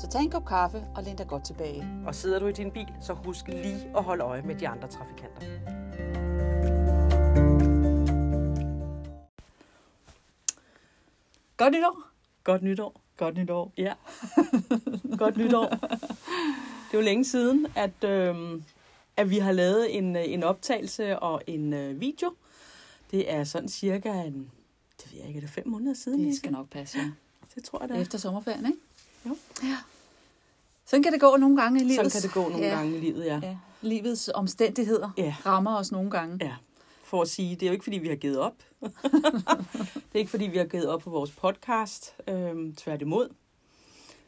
Så tag en kop kaffe og læn dig godt tilbage. Og sidder du i din bil, så husk lige at holde øje med de andre trafikanter. Godt nytår! Godt nytår. Godt nytår. Ja. Godt nytår. Det er jo længe siden, at, øh, at vi har lavet en, øh, en optagelse og en øh, video. Det er sådan cirka en, det ved jeg ikke, er det fem måneder siden? Det skal nok passe, ja. Det tror jeg, det er. Efter sommerferien, ikke? Jo. Ja. Sådan kan det gå nogle gange i livet. Sådan kan det gå nogle ja. gange i livet, ja. Ja. Livets omstændigheder Ja. rammer os nogle gange. Ja, for at sige, det er jo ikke, fordi vi har givet op. det er ikke, fordi vi har givet op på vores podcast. Øhm, tværtimod.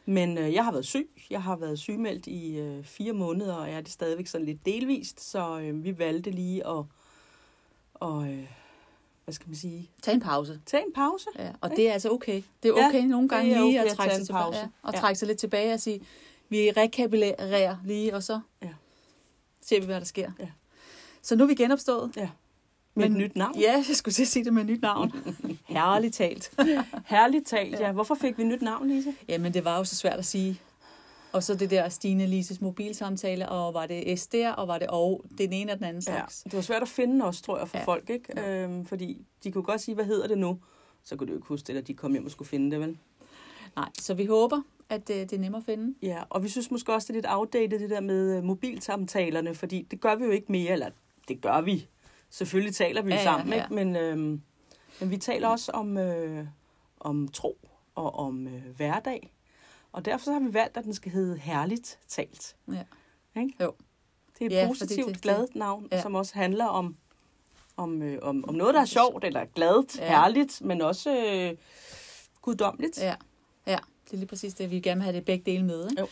Men øh, jeg har været syg. Jeg har været sygemeldt i øh, fire måneder, og er det stadigvæk sådan lidt delvist. Så øh, vi valgte lige at, og, øh, hvad skal man sige, Tag en pause. tage en pause. Ja, og det er altså okay. Det er Ja, okay nogle gange lige okay at at trække tage sig tilbage. pause. Ja, og Ja. trække sig lidt tilbage og sige, vi rekapitulerer lige, og så Ja. ser vi, hvad der sker. Ja. Så nu er vi genopstået. Ja. Med Men- et nyt navn. Ja, jeg skulle til at sige det med et nyt navn. Herligt talt. Herligt talt, ja. Hvorfor fik vi nyt navn, Lise? Jamen, det var jo så svært at sige. Og så det der Stine Lises mobilsamtale, og var det S der, og var det og den ene og den anden Ja, slags. det var svært at finde også, tror jeg, for ja. Ja. folk, ikke? Ja. Øhm, fordi de kunne godt sige, hvad hedder det nu? Så kunne de jo ikke huske det, eller de kom hjem og skulle finde det, vel? Nej, så vi håber, at øh, det er nemmere at finde. Ja, og vi synes måske også, det er lidt outdated, det der med øh, mobilsamtalerne, fordi det gør vi jo ikke mere, eller det gør vi. Selvfølgelig taler vi jo Ja, ja, sammen, ja. ikke? Men, øhm, men vi taler også om, øh, om tro og om øh, hverdag. Og derfor så har vi valgt, at den skal hedde Herligt talt. Ja. Ikke? Jo. Det er et Ja, ja, positivt, det- det- gladt navn, ja. ja. som også handler om, om, øh, om, om noget, der er sjovt, eller gladt, Ja. ja. herligt, men også øh, guddommeligt. Ja, ja, det er lige præcis det. Vi gerne vil have det begge dele med. Ikke? Jo.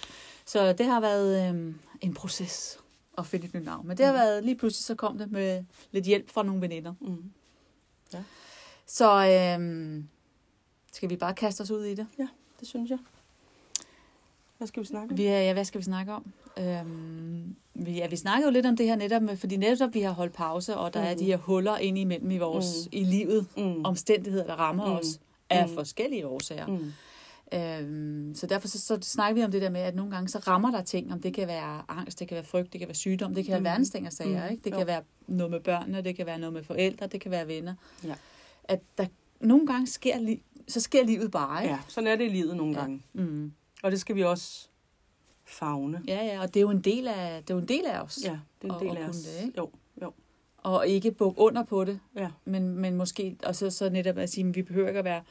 Så det har været øh, en proces at finde et nyt navn. Men det har Mm. været, lige pludselig så kom det med lidt hjælp fra nogle veninder. Mm. Så øh, skal vi bare kaste os ud i det? Det synes jeg. Hvad skal vi snakke om? Vi ja, hvad skal vi snakke om? Øhm, vi, ja, vi snakkede jo lidt om det her netop, med, fordi netop vi har holdt pause, og der mm. er de her huller ind imellem i vores Mm. i livet, Mm. omstændigheder, der rammer Mm. os af Mm. forskellige årsager. Mm. Øhm, så derfor så, så snakker vi om det der med, at nogle gange så rammer der ting, om det kan være angst, det kan være frygt, det kan være sygdom, det kan være Mm. verdensting og sager, Mm. ikke? Det Jo. kan være noget med børnene, det kan være noget med forældre, det kan være venner. Ja. At der nogle gange sker, li- så sker livet bare, ikke? Ja, sådan er det i livet nogle Ja. gange. Mm. Og det skal vi også fagne. Ja, ja, og det er jo en del af, det er jo en del af os. Ja, det er en del og af os. det, ikke? Jo, jo. Og ikke bukke under på det, Ja. men, men måske, og så, så netop at sige, at vi behøver ikke at være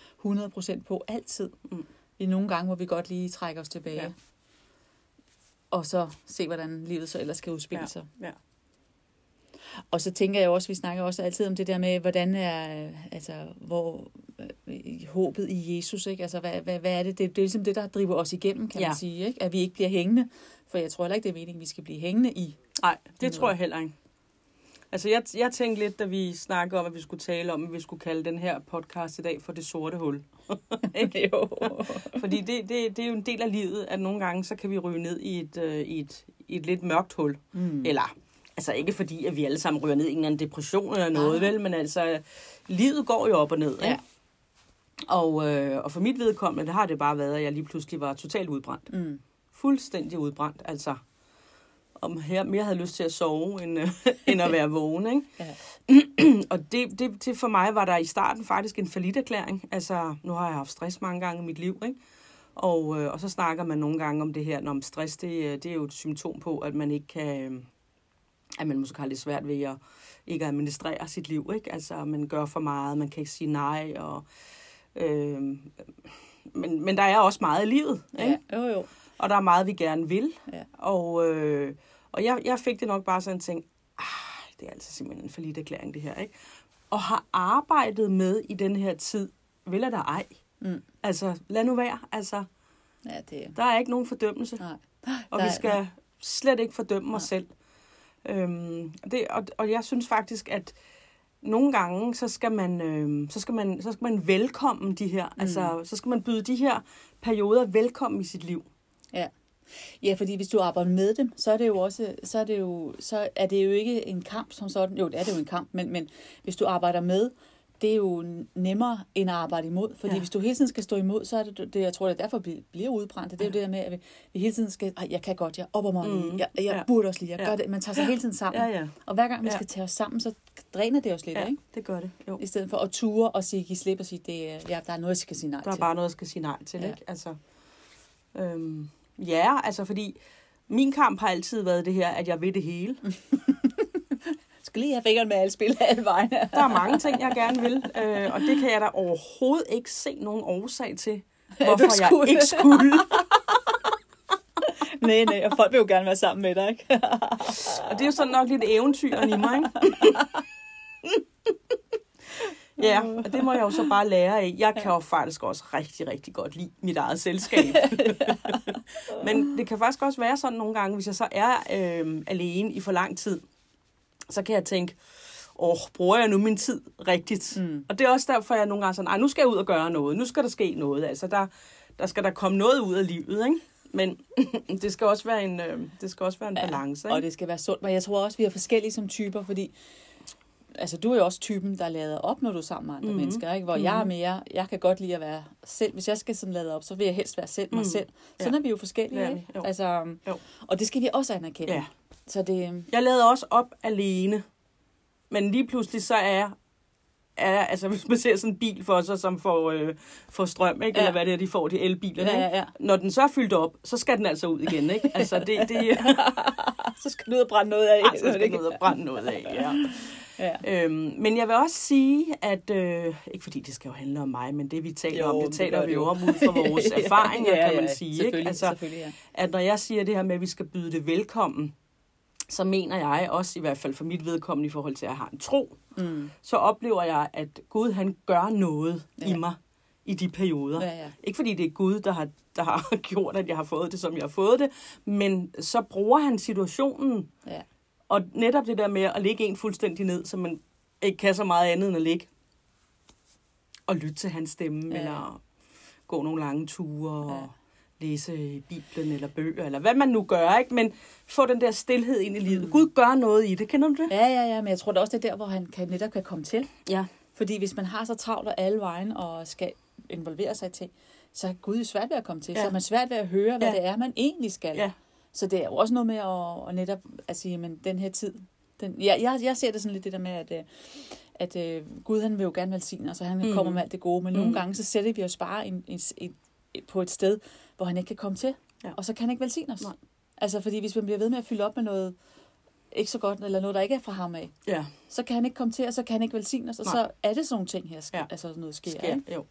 100% på altid. Mm. I nogle gange, hvor vi godt lige trækker os tilbage. Ja. Og så se, hvordan livet så ellers skal udspille Ja. sig. Ja. Og så tænker jeg også, vi snakker også altid om det der med, hvordan er, altså, hvor øh, håbet i Jesus, ikke? Altså, hvad, hvad, hvad er det? det? Det er ligesom det, der driver os igennem, kan ja. Ja. man sige, ikke? At vi ikke bliver hængende. For jeg tror heller ikke, det er meningen, at vi skal blive hængende i. Nej, det noget. tror jeg heller ikke. Altså, jeg, jeg tænkte lidt, da vi snakkede om, at vi skulle tale om, at vi skulle kalde den her podcast i dag for det sorte hul. Ikke? jo. Fordi det, det, det er jo en del af livet, at nogle gange, så kan vi ryge ned i et, øh, i et, i et lidt mørkt hul. Mm. Eller, altså ikke fordi, at vi alle sammen ryger ned i en eller anden depression eller noget, Nej. vel? Men altså, livet går jo op og ned, Ja. ikke? Og, øh, og for mit vedkommende, det har det bare været, at jeg lige pludselig var totalt udbrændt. Mm. Fuldstændig udbrændt, altså. Om her mere havde lyst til at sove, end, øh, end at være vågen, ikke? Ja. og det, det, det for mig var der i starten faktisk en erklæring. Altså, nu har jeg haft stress mange gange i mit liv, ikke? Og, øh, og så snakker man nogle gange om det her, når stress, det, øh, det er jo et symptom på, at man ikke kan, øh, at man måske har lidt svært ved at ikke administrere sit liv, ikke? Altså, man gør for meget, man kan ikke sige nej, og, øh, men, men der er også meget i livet, ikke? Ja, jo, jo. Og der er meget, vi gerne vil. Ja. Og, øh, og jeg, jeg fik det nok bare sådan en ting, ah, det er altså simpelthen en forlidt erklæring, det her, ikke? Og har arbejdet med i den her tid, vil der ej. Mm. Altså, lad nu være. Altså, Ja, det er... der er ikke nogen fordømmelse. Nej. Og Der vi er- skal slet ikke fordømme Nej. selv. Øhm, det, og, og jeg synes faktisk, at nogle gange, så skal man, øh, så skal man, så skal man velkommen de her, mm. altså, så skal man byde de her perioder velkommen i sit liv. Ja. Ja, fordi hvis du arbejder med dem, så er det jo også, så er det jo, så er det jo ikke en kamp som sådan. Jo, det er det jo en kamp, men, men hvis du arbejder med, det er jo nemmere end at arbejde imod. Fordi Ja. ja. hvis du hele tiden skal stå imod, så er det, det jeg tror, det er derfor, vi bliver udbrændt. Det er jo det der med, at vi, vi hele tiden skal, "Ej, jeg kan godt, jeg er op om morgenen, Mm, jeg, jeg ja. burde også lige, jeg Ja. gør det. Man tager sig hele tiden sammen. Ja, ja. Og hver gang vi Ja. skal tage os sammen, så dræner det os lidt, Ja, ikke? det gør det. Jo. I stedet for at ture og sige, give slip og sige, det, ja, der er noget, jeg skal sige nej Der er til. bare noget, jeg skal sige nej til, Ja. ikke? Altså, øhm, ja, altså fordi min kamp har altid været det her, at jeg vil det hele. Jeg skal lige have fingeren med alle spil alle vegne. Der er mange ting, jeg gerne vil, øh, og det kan jeg da overhovedet ikke se nogen årsag til, hvorfor jeg skulle. ikke skulle. nej, nej, og folk vil jo gerne være sammen med dig, ikke? Og det er jo sådan nok lidt eventyren i mig, ikke? Ja, og det må jeg jo så bare lære af. Jeg kan jo faktisk også rigtig, rigtig godt lide mit eget selskab. Men det kan faktisk også være sådan nogle gange, hvis jeg så er øh, alene i for lang tid, så kan jeg tænke, åh, bruger jeg nu min tid rigtigt? Mm. Og det er også derfor, jeg nogle gange sådan, nej, nu skal jeg ud og gøre noget. Nu skal der ske noget. Altså, der, der skal der komme noget ud af livet, ikke? Men det skal også være en, øh, det skal også være en ja, balance, ikke? Og det skal være sundt. Men jeg tror også, vi er forskellige som typer, fordi altså, du er jo også typen, der lader op, når du er sammen med andre Mhm. mm-hmm. mennesker. Ikke? Hvor mm-hmm. jeg er mere, jeg kan godt lide at være selv. Hvis jeg skal sådan lade op, så vil jeg helst være selv mig Mm. selv. Sådan Ja. er vi jo forskellige. Er ikke? jo. Altså, Jo. Og det skal vi også anerkende. Ja. Så det, Jeg lavede også op alene. Men lige pludselig så er jeg, er, altså hvis man ser sådan en bil for sig, som får, øh, får strøm, ikke? Ja. eller hvad det er, de får, de elbiler, Ja, ikke? ja, ja. når den så er fyldt op, så skal den altså ud igen. Ikke? Altså det, det så skal du ud og brænde noget af. altså, skal den ud og brænde noget af. Ja. Ja. Øhm, men jeg vil også sige, at, øh, ikke fordi det skal jo handle om mig, men det vi taler Jo, om, det det taler vi jo om ud fra vores erfaringer, Ja, kan man ja, sige. Ikke? Selvfølgelig, Altså, selvfølgelig, ja. at når jeg siger det her med, at vi skal byde det velkommen, så mener jeg også, i hvert fald for mit vedkommende i forhold til, at jeg har en tro, Mm. så oplever jeg, at Gud han gør noget ja. i mig i de perioder. Ja, ja. Ikke fordi det er Gud, der har, der har gjort, at jeg har fået det, som jeg har fået det, men så bruger han situationen, Ja. og netop det der med at ligge en fuldstændig ned, så man ikke kan så meget andet end at ligge og lytte til hans stemme, Ja. eller gå nogle lange ture og Ja. Læse Bibelen eller bøger, eller hvad man nu gør, ikke? men få den der stillhed ind i livet. Mm. Gud gør noget i det, kender du det? Ja, ja, ja, men jeg tror da også, det er der, hvor han kan, netop kan komme til. Ja. Fordi hvis man har så travlt og alle vejen og skal involvere sig i ting, så er Gud svært ved at komme til. Ja. Så er man svært ved at høre, hvad Ja. det er, man egentlig skal. Ja. Så det er jo også noget med at, at netop at sige, men den her tid, den, ja, jeg, jeg ser det sådan lidt det der med, at, øh, at øh, Gud han vil jo gerne velsigne os, og han Mm. kommer med alt det gode, men nogle Mm. gange så sætter vi os bare en, en, en, på et sted, hvor han ikke kan komme til, Ja. og så kan han ikke velsigne os. Nej. Altså fordi hvis man bliver ved med at fylde op med noget ikke så godt, eller noget, der ikke er fra ham af, Ja, så kan han ikke komme til, og så kan han ikke velsigne os, og Nej. så er det sådan nogle ting her, Ja. altså noget sker. sker. Ikke? Jo.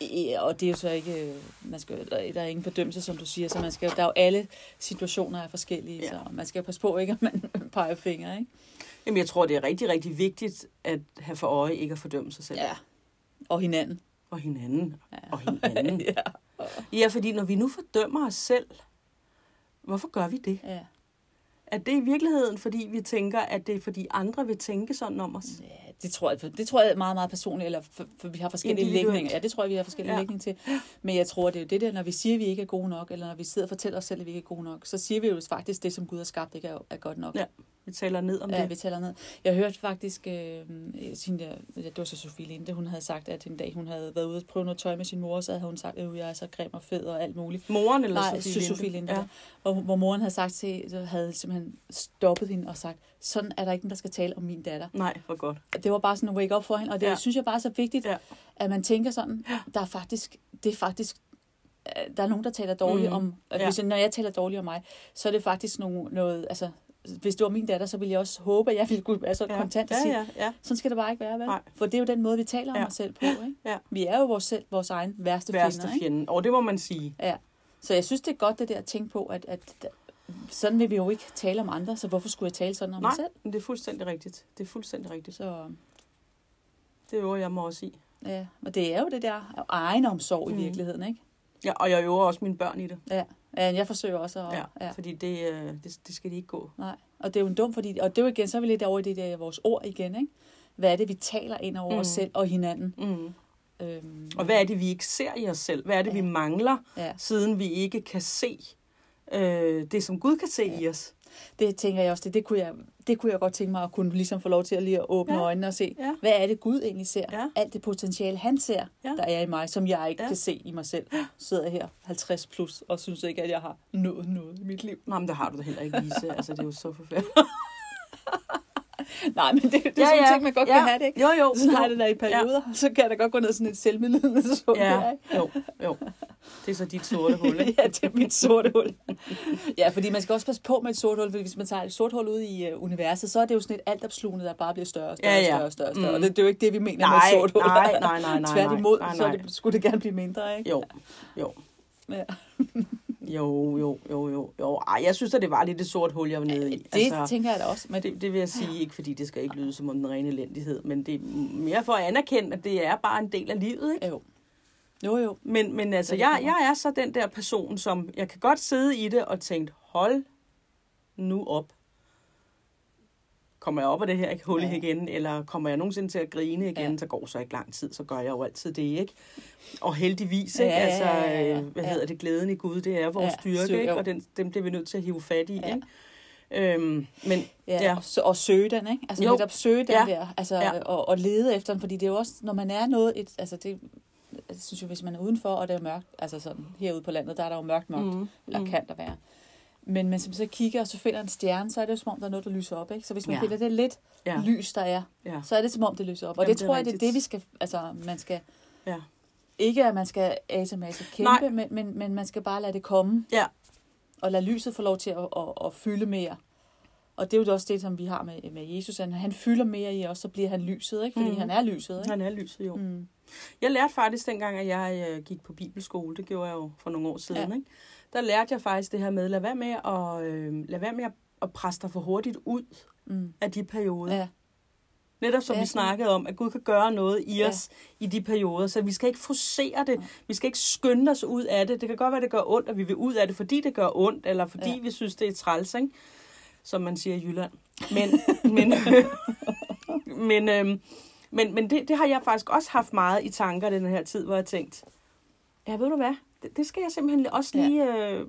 Ja, og det er jo så ikke, øh, man skal, der, er ingen fordømmelse, som du siger, så man skal, der er jo alle situationer er forskellige, Ja. så man skal passe på ikke, at man peger fingre, ikke? Jamen, jeg tror, det er rigtig, rigtig vigtigt at have for øje ikke at fordømme sig selv. Ja. Og hinanden. Og hinanden. Ja. Og hinanden. ja. Ja, fordi når vi nu fordømmer os selv, hvorfor gør vi det? ja. Er det i virkeligheden, fordi vi tænker, at det er fordi andre vil tænke sådan om os? Ja, det tror jeg, det tror jeg er meget, meget personligt, eller for, for vi har forskellige lægninger. Ja, det tror jeg, vi har forskellige Ja. ja. lægninger til. Men jeg tror, det er jo det der, når vi siger, at vi ikke er gode nok, eller når vi sidder og fortæller os selv, at vi ikke er gode nok, så siger vi jo faktisk, det, som Gud har skabt, ikke er, er godt nok. Ja, vi taler ned om Ja, det. vi taler ned. Jeg hørte faktisk, øh, sin der, det var så Sofie Linde, hun havde sagt, at en dag hun havde været ude og prøve noget tøj med sin mor, så havde hun sagt, at jeg er så grim og fed og alt muligt. Moren eller Nej, Sofie Sofie, Linde? Sofie Linde. Ja. Ja. Hvor, moren havde sagt til, havde simpelthen stoppet hende og sagt, sådan er der ikke nogen, der skal tale om min datter. Nej, hvor godt. Det var bare sådan en wake up for hende, og det Ja. ja. synes jeg bare er så vigtigt, Ja. ja. at man tænker sådan, der er faktisk, det er faktisk, øh, der er nogen, der taler dårligt mm. om, Ja. ja. hvis, når jeg taler dårligt om mig, så er det faktisk nogle, noget, altså, hvis det var min datter, så ville jeg også håbe, at jeg ville kunne være så Ja, kontant og ja, sige, ja, ja. sådan skal det bare ikke være, vel? Nej. For det er jo den måde, vi taler om Ja. os selv på, ikke? Ja. Vi er jo vores, selv, vores egen værste, Værste fjender, ikke? fjende. Og det må man sige. Ja. Så jeg synes, det er godt det der at tænke på, at, at sådan vil vi jo ikke tale om andre, så hvorfor skulle jeg tale sådan om Nej, mig selv? men det er fuldstændig rigtigt. Det er fuldstændig rigtigt. Så Det øver jeg mig også i. ja, og det er jo det der egenomsorg mm. I virkeligheden, ikke? Ja, og jeg øver også mine børn i det. Ja, Ja, jeg forsøger også at... Ja, ja. fordi det, øh, det, det skal de ikke gå. Nej, og det er jo en dum, fordi... Og det er jo igen, så er vi lidt over i det der vores ord igen, ikke? Hvad er det, vi taler ind over mm. os selv og hinanden? Mm. Øhm, og hvad er det, vi ikke ser i os selv? Hvad er det, ja. vi mangler, ja. siden vi ikke kan se øh, det, som Gud kan se ja. i os? Det tænker jeg også, det, det, kunne jeg, det kunne jeg godt tænke mig at kunne ligesom få lov til at lige at åbne ja. øjnene og se, ja. hvad er det Gud egentlig ser? Ja. Alt det potentiale, han ser, ja. der er i mig, som jeg ikke ja. kan se i mig selv. Sidder her 50 plus og synes ikke, at jeg har nået noget i mit liv. Nej, men det har du da heller ikke, Lise. altså, det er jo så forfærdeligt. Nej, men det, det er ja, sådan ja. ting, man godt ja. kan have det, ikke? Jo, jo. Så har det der i perioder, ja. så kan da godt gå ned sådan et selvmedlidende så ja. Der, ikke? jo, jo. Det er så dit sorte hul, ikke? ja, det er mit sorte hul. ja, fordi man skal også passe på med et sort hul, fordi hvis man tager et sort hul ud i uh, universet, så er det jo sådan et altopslugende, der bare bliver større og større, ja, ja. større og større. større. Mm. Og det, det, er jo ikke det, vi mener nej, med et sort hul. Nej, nej, nej, nej. Tværtimod, nej, nej. så det, skulle det gerne blive mindre, ikke? Jo, jo. Ja. Jo, jo, jo, jo. jo. Ej, jeg synes, at det var lidt et sort hul, jeg var nede i. Det altså, tænker jeg da også. Men... Det, det vil jeg sige, ikke fordi det skal ikke lyde som om den rene elendighed, men det er mere for at anerkende, at det er bare en del af livet, ikke? Jo. Jo, jo. Men, men altså, jeg, jeg er så den der person, som jeg kan godt sidde i det og tænke, hold nu op kommer jeg op af det her ikke, hul ja. igen, eller kommer jeg nogensinde til at grine igen, ja. så går så ikke lang tid, så gør jeg jo altid det, ikke? Og heldigvis, ikke? Ja, ja, ja, ja, ja. Altså, hvad hedder det, glæden i Gud, det er vores ja, styrke, styrke, ikke? Og den, dem det er vi nødt til at hive fat i, ja. ikke? Øhm, men, ja, ja. Og, og søge den, ikke? Altså jo. netop søge den ja. der, altså, ja. og, og lede efter den, fordi det er jo også, når man er noget, et, altså det, jeg synes jo, hvis man er udenfor, og det er mørkt, altså sådan herude på landet, der er der jo mørkt mørkt, mm. eller mm. kan der være. Men hvis man så kigger, og så finder en stjerne, så er det jo som om, der er noget, der lyser op. Ikke? Så hvis man ja. finder det lidt ja. lys, der er, ja. så er det som om, det lyser op. Og Jamen, det, det tror jeg, det er det, vi skal, altså man skal, ja. ikke at man skal ase masse kæmpe, men, men, men man skal bare lade det komme. Ja. Og lade lyset få lov til at, at, at fylde mere. Og det er jo også det, som vi har med, med Jesus. Han, han fylder mere i os, så bliver han lyset, ikke? Fordi mm. han er lyset, ikke? Han er lyset, jo. Mm. Jeg lærte faktisk dengang, at jeg øh, gik på bibelskole. Det gjorde jeg jo for nogle år siden, ja. ikke? Der lærte jeg faktisk det her med, lad være med at, øh, lad være med at, presse dig for hurtigt ud mm. af de perioder. Ja. Netop som ja, vi snakkede om, at Gud kan gøre noget i os ja. i de perioder, så vi skal ikke forsere det. Ja. Vi skal ikke skynde os ud af det. Det kan godt være, det gør ondt, at vi vil ud af det, fordi det gør ondt, eller fordi ja. vi synes, det er træls, ikke? som man siger i Jylland. Men, men, men, øh, men, men det, det har jeg faktisk også haft meget i tanker den her tid, hvor jeg tænkt, ja, ved du hvad, det, det skal jeg simpelthen også lige ja. øh,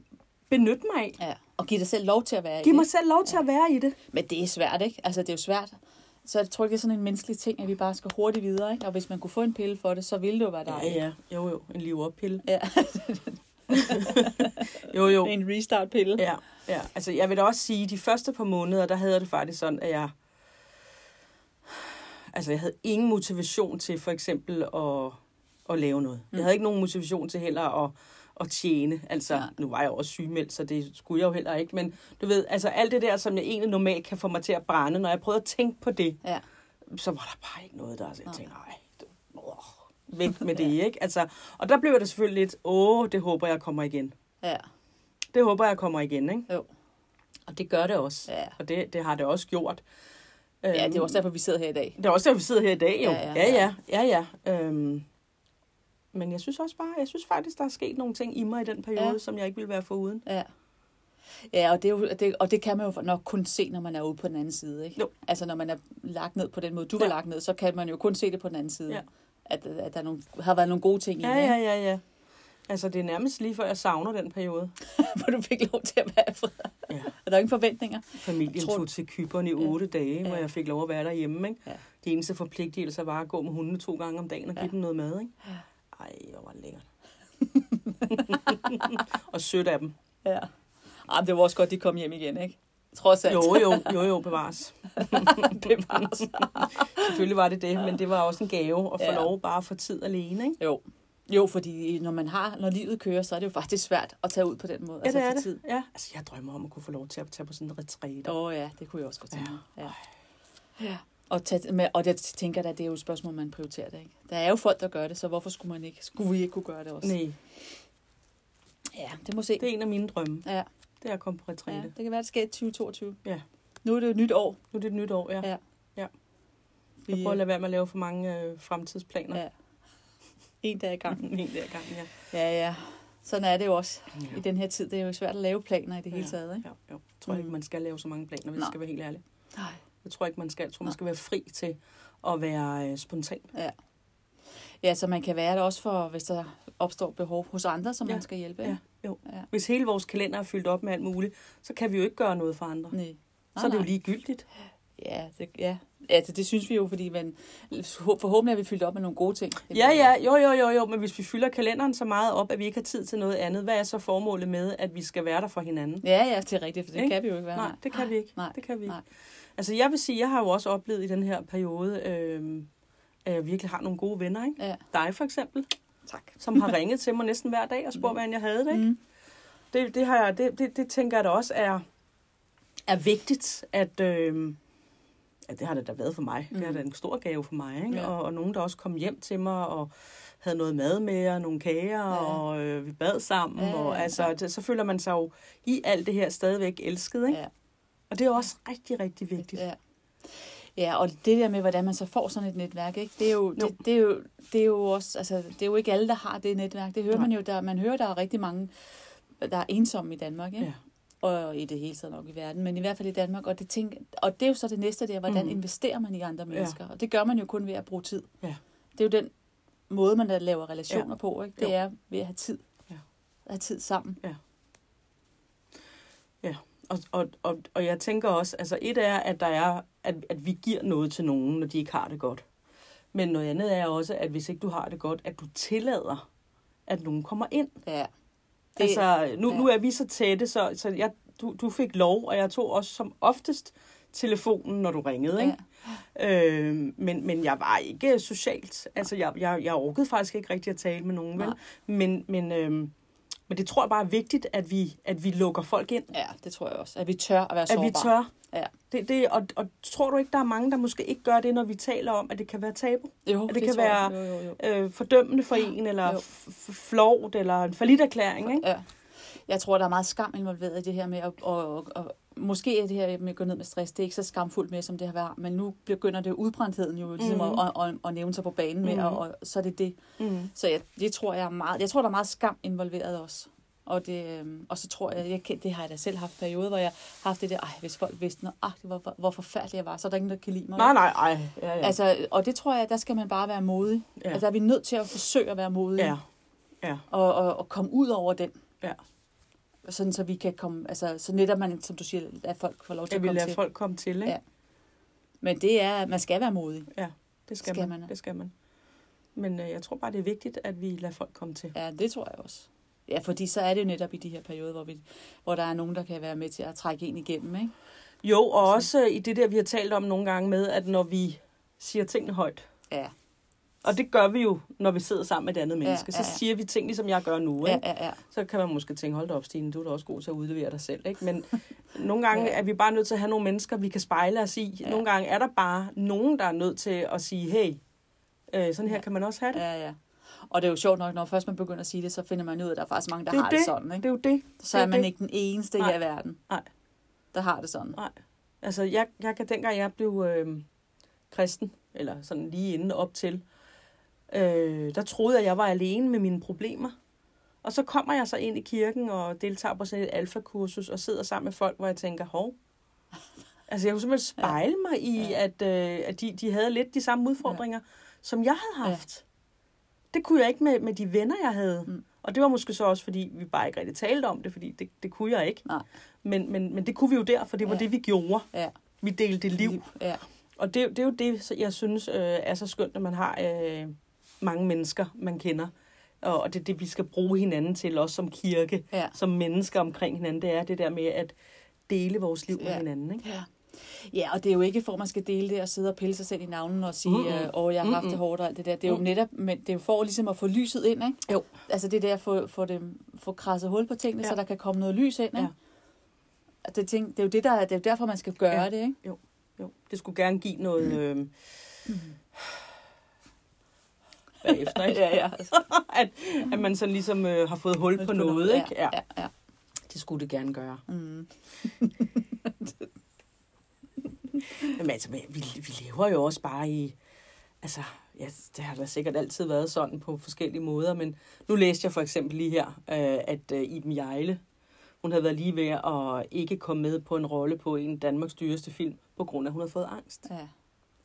benytte mig af. Ja. Og give dig selv lov til at være Giv i det. Giv mig selv lov til ja. at være i det. Men det er svært, ikke? Altså, det er jo svært. Så jeg tror ikke, det er sådan en menneskelig ting, at vi bare skal hurtigt videre, ikke? Og hvis man kunne få en pille for det, så ville det jo være dejligt. Ja, ja. Jo, jo. En liv op pille. Ja. jo, jo. En restart-pille. Ja, ja. Altså, jeg vil da også sige, at de første par måneder, der havde det faktisk sådan, at jeg... Altså, jeg havde ingen motivation til for eksempel at at lave noget. Mm. Jeg havde ikke nogen motivation til heller at, at tjene. Altså, ja. nu var jeg også sygemeldt, så det skulle jeg jo heller ikke. Men du ved, altså alt det der, som jeg egentlig normalt kan få mig til at brænde, når jeg prøvede at tænke på det, ja. så var der bare ikke noget der. Så jeg tænkte, nej, væk med det, ikke? Altså, og der blev det selvfølgelig lidt, åh, det håber jeg kommer igen. Ja. Det håber jeg kommer igen, ikke? Jo. Og det gør det også. Ja. Og det, det har det også gjort. Ja, det er øhm, også derfor, vi sidder her i dag. Det er også derfor, vi sidder her i dag, jo. Ja, ja, ja. ja, ja, ja. Øhm, men jeg synes også bare, jeg synes faktisk, der er sket nogle ting i mig i den periode, ja. som jeg ikke ville være foruden. Ja. Ja, og det, er jo, det, og det kan man jo nok kun se, når man er ude på den anden side. Ikke? Jo. Altså når man er lagt ned på den måde, du ja. var lagt ned, så kan man jo kun se det på den anden side. Ja. At, at der er nogle, har været nogle gode ting ja, i det. Ja, ja, ja. Altså det er nærmest lige før, jeg savner den periode. Hvor du fik lov til at være fri. Ja. Og der er ingen forventninger. Familien tror... tog til Kyberen i otte ja. dage, ja. hvor jeg fik lov at være derhjemme. Ikke? Ja. De eneste forpligtelser var at gå med hundene to gange om dagen og give ja. dem noget mad. Ikke? Ja. Ej, hvor var det lækkert. og sødt af dem. Ja. Ej, det var også godt, de kom hjem igen, ikke? Trods alt. Jo, jo, jo, jo, bevares. bevares. Selvfølgelig var det det, men det var også en gave at få ja. lov bare for tid alene, ikke? Jo. Jo, fordi når man har, når livet kører, så er det jo faktisk svært at tage ud på den måde. Ja, altså det er det. Tid. Ja. Altså, jeg drømmer om at kunne få lov til at tage på sådan en retræte. Åh oh, ja, det kunne jeg også godt tænke ja. ja. ja. Og, tage, med, og det tænker jeg, at det er jo et spørgsmål, man prioriterer det. Ikke? Der er jo folk, der gør det, så hvorfor skulle, man ikke, skulle vi ikke kunne gøre det også? Nej. Ja, det må se. Det er en af mine drømme. Ja. Det er at komme på retræte. Ja, det kan være, det sker i 2022. Ja. Nu er det et nyt år. Nu er det et nyt år, ja. ja. ja. Jeg prøver at lade være med at lave for mange øh, fremtidsplaner. Ja. En dag i gangen. en dag i gangen, ja. Ja, ja. Sådan er det jo også ja. i den her tid. Det er jo svært at lave planer i det hele Ja, taget. Ikke? Ja, jo. Jeg tror mm. ikke, man skal lave så mange planer, hvis jeg skal være helt ærlig. Nej. Jeg tror ikke, man skal. Jeg tror, man Nej. skal være fri til at være øh, spontan. Ja. ja, så man kan være det også for, hvis der opstår behov hos andre, som Ja. man skal hjælpe. Ja, jo. Ja. Hvis hele vores kalender er fyldt op med alt muligt, så kan vi jo ikke gøre noget for andre. Nej. Så er det jo nej. ligegyldigt. Ja, det, ja. Altså, det synes vi jo, fordi man, forhåbentlig er vi fyldt op med nogle gode ting. Ja, ja, jo, jo, jo, jo, men hvis vi fylder kalenderen så meget op, at vi ikke har tid til noget andet, hvad er så formålet med, at vi skal være der for hinanden? Ja, ja, det er rigtigt, for det Ikke? kan vi jo ikke være. Nej, det kan vi ikke. Nej, Det kan vi ikke. nej. Altså, jeg vil sige, jeg har jo også oplevet i den her periode, øh, at jeg virkelig har nogle gode venner, ikke? Ja. Dig for eksempel, Tak. som har ringet til mig næsten hver dag og spurgt, hvordan jeg havde det, ikke? Mm. Det, det, har jeg, det, det, det tænker jeg da også er, er vigtigt, at... Øh, ja, det har det da været for mig. Mm. Det har Mm. da en stor gave for mig. Ikke? Ja. Og, og nogen, der også kom hjem til mig og havde noget mad med og nogle kager, Ja. og øh, vi bad sammen. Ja, ja, Og, ja. altså, det, så føler man sig jo i alt det her stadigvæk elsket. Ikke? Ja. Og det er også rigtig, rigtig vigtigt. Ja. Ja, og det der med, hvordan man så får sådan et netværk, ikke? Det, er jo, Jo. det, det, er jo, det er jo også, altså, det er jo ikke alle, der har det netværk. Det hører Nej. man jo, der, man hører, der er rigtig mange, der er ensomme i Danmark, ikke? Ja. Og i det hele taget nok i verden, men i hvert fald i Danmark. Og det, tænk, og det er jo så det næste der, hvordan Mhm. mm. investerer man i andre mennesker? Og det gør man jo kun ved at bruge tid. Ja. Det er jo den måde, man laver relationer Ja. på, ikke? Det Jo. er ved at have tid. Ja. At have tid sammen. Og, og, og, og jeg tænker også, altså et er, at der er, at, at vi giver noget til nogen, når de ikke har det godt. Men noget andet er også, at hvis ikke du har det godt, at du tillader, at nogen kommer ind. Ja. Det, altså, nu, ja. ja. nu er vi så tætte, så, så jeg, du, du fik lov, og jeg tog også som oftest telefonen, når du ringede. Ikke? Øh, men, men jeg var ikke socialt. Altså, jeg, jeg, jeg orkede faktisk ikke rigtig at tale med nogen, vel? Men, men, øh, men det tror jeg bare er vigtigt, at vi, at vi lukker folk ind. Ja, det tror jeg også. At vi tør at være At sårbare. vi tør. Ja. Det, det, og, og tror du ikke, der er mange, der måske ikke gør det, når vi taler om, at det kan være tabu? Jo, At det kan tror jeg. være- Jo, jo, jo. Øh, fordømmende for en, eller Jo. flovt, eller en forlitterklæring, ikke? Ja. Jeg tror, der er meget skam involveret i det her med at, og, og, og måske er det her med at gå ned med stress, det er ikke så skamfuldt mere, som det har været, men nu begynder det udbrændtheden jo ligesom mm. at, at, at, at, nævne sig på banen med, Mhm. og, og, så er det det. Mm. Så jeg, det tror jeg er meget, jeg tror, der er meget skam involveret også. Og, det, øhm, og så tror jeg, jeg det har jeg da selv haft perioder, hvor jeg har haft det der, ej, hvis folk vidste noget, ej, hvor, hvor, hvor forfærdelig jeg var, så er der ingen, der kan lide mig. Nej, nej, ej. Ja, ja. Altså, og det tror jeg, der skal man bare være modig. Ja. Altså, er vi nødt til at forsøge at være modige. ja. Ja. og, og, og komme ud over den. Ja. Sådan så vi kan komme, altså så netop man, som du siger, at folk får lov til at vil komme til. folk komme til, ikke? Ja. Men det er, at man skal være modig. Ja, det skal, Skal man. man. Det skal man. Men øh, jeg tror bare, det er vigtigt, at vi lader folk komme til. Ja, det tror jeg også. Ja, fordi så er det jo netop i de her perioder, hvor, vi, hvor der er nogen, der kan være med til at trække en igennem, ikke? Jo, og også øh, i det der, vi har talt om nogle gange med, at når vi siger tingene højt, Ja, og det gør vi jo, når vi sidder sammen med et andet menneske, ja, så ja. siger vi ting, ligesom jeg gør nu. ja, Ikke? ja, ja. Så kan man måske tænke, hold da op, Stine, du er da også god til at udlevere dig selv. Ikke? Men nogle gange Ja. er vi bare nødt til at have nogle mennesker, vi kan spejle os i. Ja. Nogle gange er der bare nogen, der er nødt til at sige, hey, øh, sådan her Ja. kan man også have det. ja, ja. Og det er jo sjovt nok, når først man begynder at sige det, så finder man ud af, at der er faktisk mange, der Det har det, det. sådan, Det ikke? er jo det. Så det er man det. ikke den eneste Nej. i verden, Nej. der har det sådan. Nej. Altså, jeg, jeg kan dengang jeg blev øh, kristen, eller sådan lige inden op til, øh, der troede jeg, at jeg var alene med mine problemer. Og så kommer jeg så ind i kirken og deltager på sådan et alfakursus og sidder sammen med folk, hvor jeg tænker, hov. Altså, jeg kunne simpelthen spejle mig i, Ja. at, øh, at de, de havde lidt de samme udfordringer, som jeg havde haft. Det kunne jeg ikke med, med de venner, jeg havde. Mm. Og det var måske så også, fordi vi bare ikke rigtig talte om det, fordi det, det kunne jeg ikke. Nej. Men, men, men det kunne vi jo der, for det var Ja. det, vi gjorde. Ja. Vi delte liv. Ja. Og det, det er jo det, jeg synes øh, er så skønt, at man har øh, mange mennesker, man kender. Og, det er det, vi skal bruge hinanden til, også som kirke, Ja. som mennesker omkring hinanden. Det er det der med at dele vores liv ja. med hinanden. Ikke? Ja. Ja, og det er jo ikke for, at man skal dele det og sidde og pille sig selv i navnen og sige, mm åh, jeg har haft det hårdt og alt det der. Det er jo Mm. netop, men det er jo for ligesom at få lyset ind, ikke? Jo. Altså det der at få, få, dem, få krasset hul på tingene, Ja. så der kan komme noget lys ind, ikke? Ja. Det, ting, det er jo det, der, er- det er jo derfor, man skal gøre Ja. det, ikke? Jo, det skulle gerne give noget... Øh, Mm. Bagefter, ikke? ja, ja. at, at man sådan ligesom øh, har fået hul på noget, ikke? Ja, ja, ja. Det skulle det gerne gøre. Mm. Men altså, vi, vi lever jo også bare i... Altså, ja, det har da sikkert altid været sådan på forskellige måder, men nu læste jeg for eksempel lige her, øh, at øh, Iben Jejle, hun havde været lige ved at ikke komme med på en rolle på en Danmarks dyreste film, på grund af, at hun havde fået angst. Ja,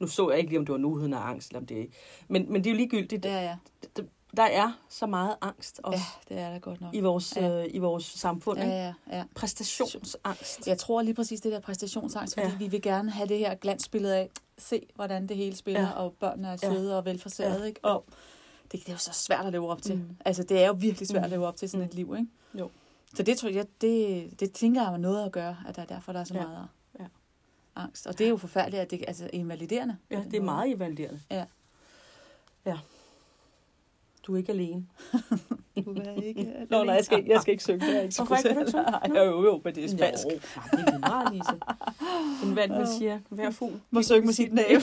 Nu så jeg ikke lige, om det var nu, hun har angst, eller om det men, men det er jo ligegyldigt. er jeg. Der- Der er så meget angst også Ja, det er der godt nok. i, vores, Ja. øh, i vores samfund. Ja, ja, ja. Præstationsangst. Jeg tror lige præcis det der præstationsangst, fordi Ja. ja. vi vil gerne have det her glansbillede af, se hvordan det hele spiller, Ja. ja. og børnene er Ja. søde og velforserede, Ja. ikke? Og det, det er jo så svært at leve op til. Mm. Altså, det er jo virkelig svært Mm. at leve op til sådan et Mm. liv, ikke? Jo. Så det tror jeg, det, det tænker jeg har noget at gøre, at der er derfor, der er så Ja. meget Ja. Angst. Og det er jo forfærdeligt, at det altså invaliderende. Ja, det er meget invaliderende. Ja. Ja. Du er ikke alene. Du er ikke... Nå, nej, jeg skal, jeg skal ikke synge. Det er ikke Hvorfor du synge? Nej, Jo, jo, men det er spansk. Jo, nej, det er meget, Lise. En vand vil sige, hver fugl. Må synge med sit næb.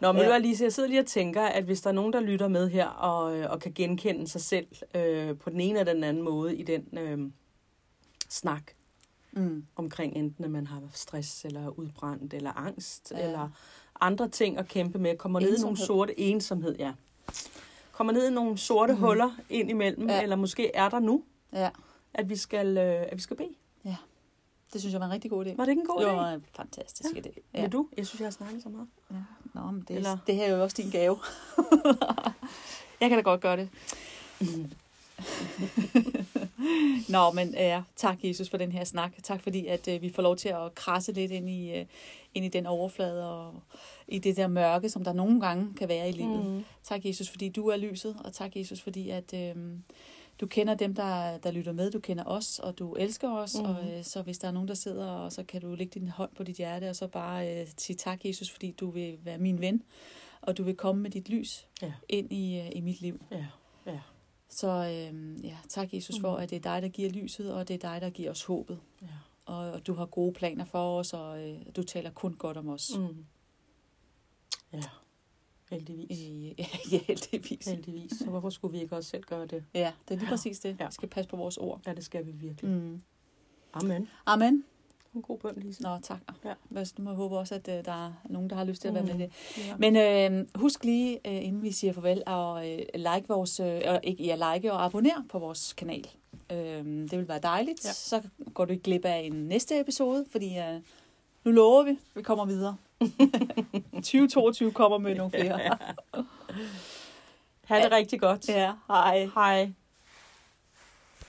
Nå, men Ja. ja. Lise, jeg sidder lige og tænker, at hvis der er nogen, der lytter med her og, øh, og kan genkende sig selv øh, på den ene eller den anden måde i den øh, snak Mm. omkring enten, at man har stress eller udbrændt eller angst Ja. ja. eller andre ting at kæmpe med, kommer ned i nogle Ensomhed. sorte ensomhed, ja. Kommer ned i nogle sorte mm. huller ind imellem, Ja. ja. eller måske er der nu, Ja, at vi skal, øh, at vi skal bede. det synes jeg var en rigtig god idé. Var det ikke en god det idé? var en fantastisk idé. Ja. Vil du? Jeg synes, jeg har snakket så meget. Ja. Nå, men det, Eller- det her er jo også din gave. jeg kan da godt gøre det. Nå, men ja, tak Jesus for den her snak. Tak fordi, at øh, vi får lov til at krasse lidt ind i, øh, ind i den overflade og i det der mørke, som der nogle gange kan være i livet. Mm. Tak Jesus, fordi du er lyset, og tak Jesus, fordi at øh, du kender dem, der, der lytter med, du kender os, og du elsker os, mm. og øh, så hvis der er nogen, der sidder, og så kan du lægge din hånd på dit hjerte, og så bare øh, sige tak Jesus, fordi du vil være min ven, og du vil komme med dit lys Ja. ind i, øh, i mit liv. Ja, ja. Så øh, ja, tak Jesus for, Mhm. at det er dig, der giver lyset, og det er dig, der giver os håbet. ja. Og, og du har gode planer for os, og øh, du taler kun godt om os. Mm. Mm. Ja, heldigvis. I, ja, heldigvis. Heldigvis. Så hvorfor skulle vi ikke også selv gøre det? Ja, det er lige Ja. præcis det. Ja. Vi skal passe på vores ord. Ja, det skal vi virkelig. Mm. Mm. Amen. Amen. En god bøn, Lise. Nå, tak. Ja. Nu må jeg håbe også, at uh, der er nogen, der har lyst til at være med Mm. i det. Ja. Men øh, husk lige, øh, inden vi siger farvel, at øh, like vores, øh, og ikke, ja, like og abonnere på vores kanal. Øh, det vil være dejligt. Ja. Så går du ikke glip af en næste episode, fordi øh, nu lover vi, vi kommer videre. 2022 kommer med nogle flere. Ha' det rigtig godt. Ja, hej. Hej.